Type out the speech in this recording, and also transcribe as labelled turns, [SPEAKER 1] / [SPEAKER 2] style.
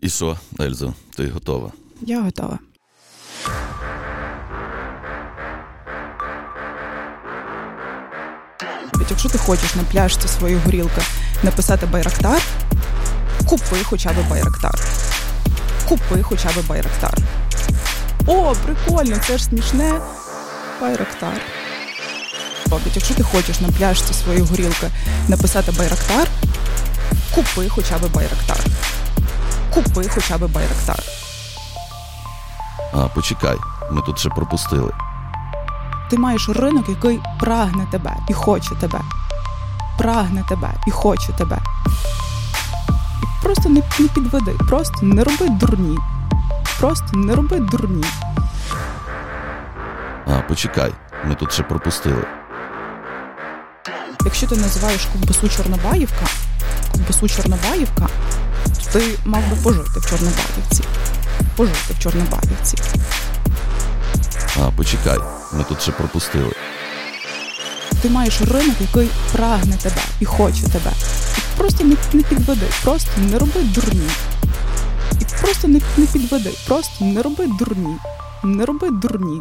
[SPEAKER 1] І що, Ельзо, ти готова?
[SPEAKER 2] Я готова. Якщо ти хочеш на пляжці своєї горілки написати Байрактар, купи хоча б Байрактар. Купи хоча б Байрактар. О, прикольно, це ж смішне. Байрактар. Ведь Якщо ти хочеш на пляжці своєї горілки написати Байрактар, купи хоча б Байрактар. Купи хоча б Байрактар.
[SPEAKER 1] А, почекай, ми тут ще пропустили.
[SPEAKER 2] Ти маєш ринок, який прагне тебе і хоче тебе. Прагне тебе і хоче тебе. І просто не, не підведи, просто не роби дурні. Просто не роби дурні.
[SPEAKER 1] А, почекай, ми тут ще пропустили.
[SPEAKER 2] Якщо ти називаєш ковбасу Чорнобаївка, ковбасу Чорнобаївка, ти мав би пожити в Чорнобаївці. Пожити в Чорнобаївці.
[SPEAKER 1] А, почекай, ми тут ще пропустили.
[SPEAKER 2] Ти маєш ринок, який прагне тебе і хоче тебе. І просто не, не підведи, просто не роби дурні. І просто не, не підведи, просто не роби дурні. Не роби дурні.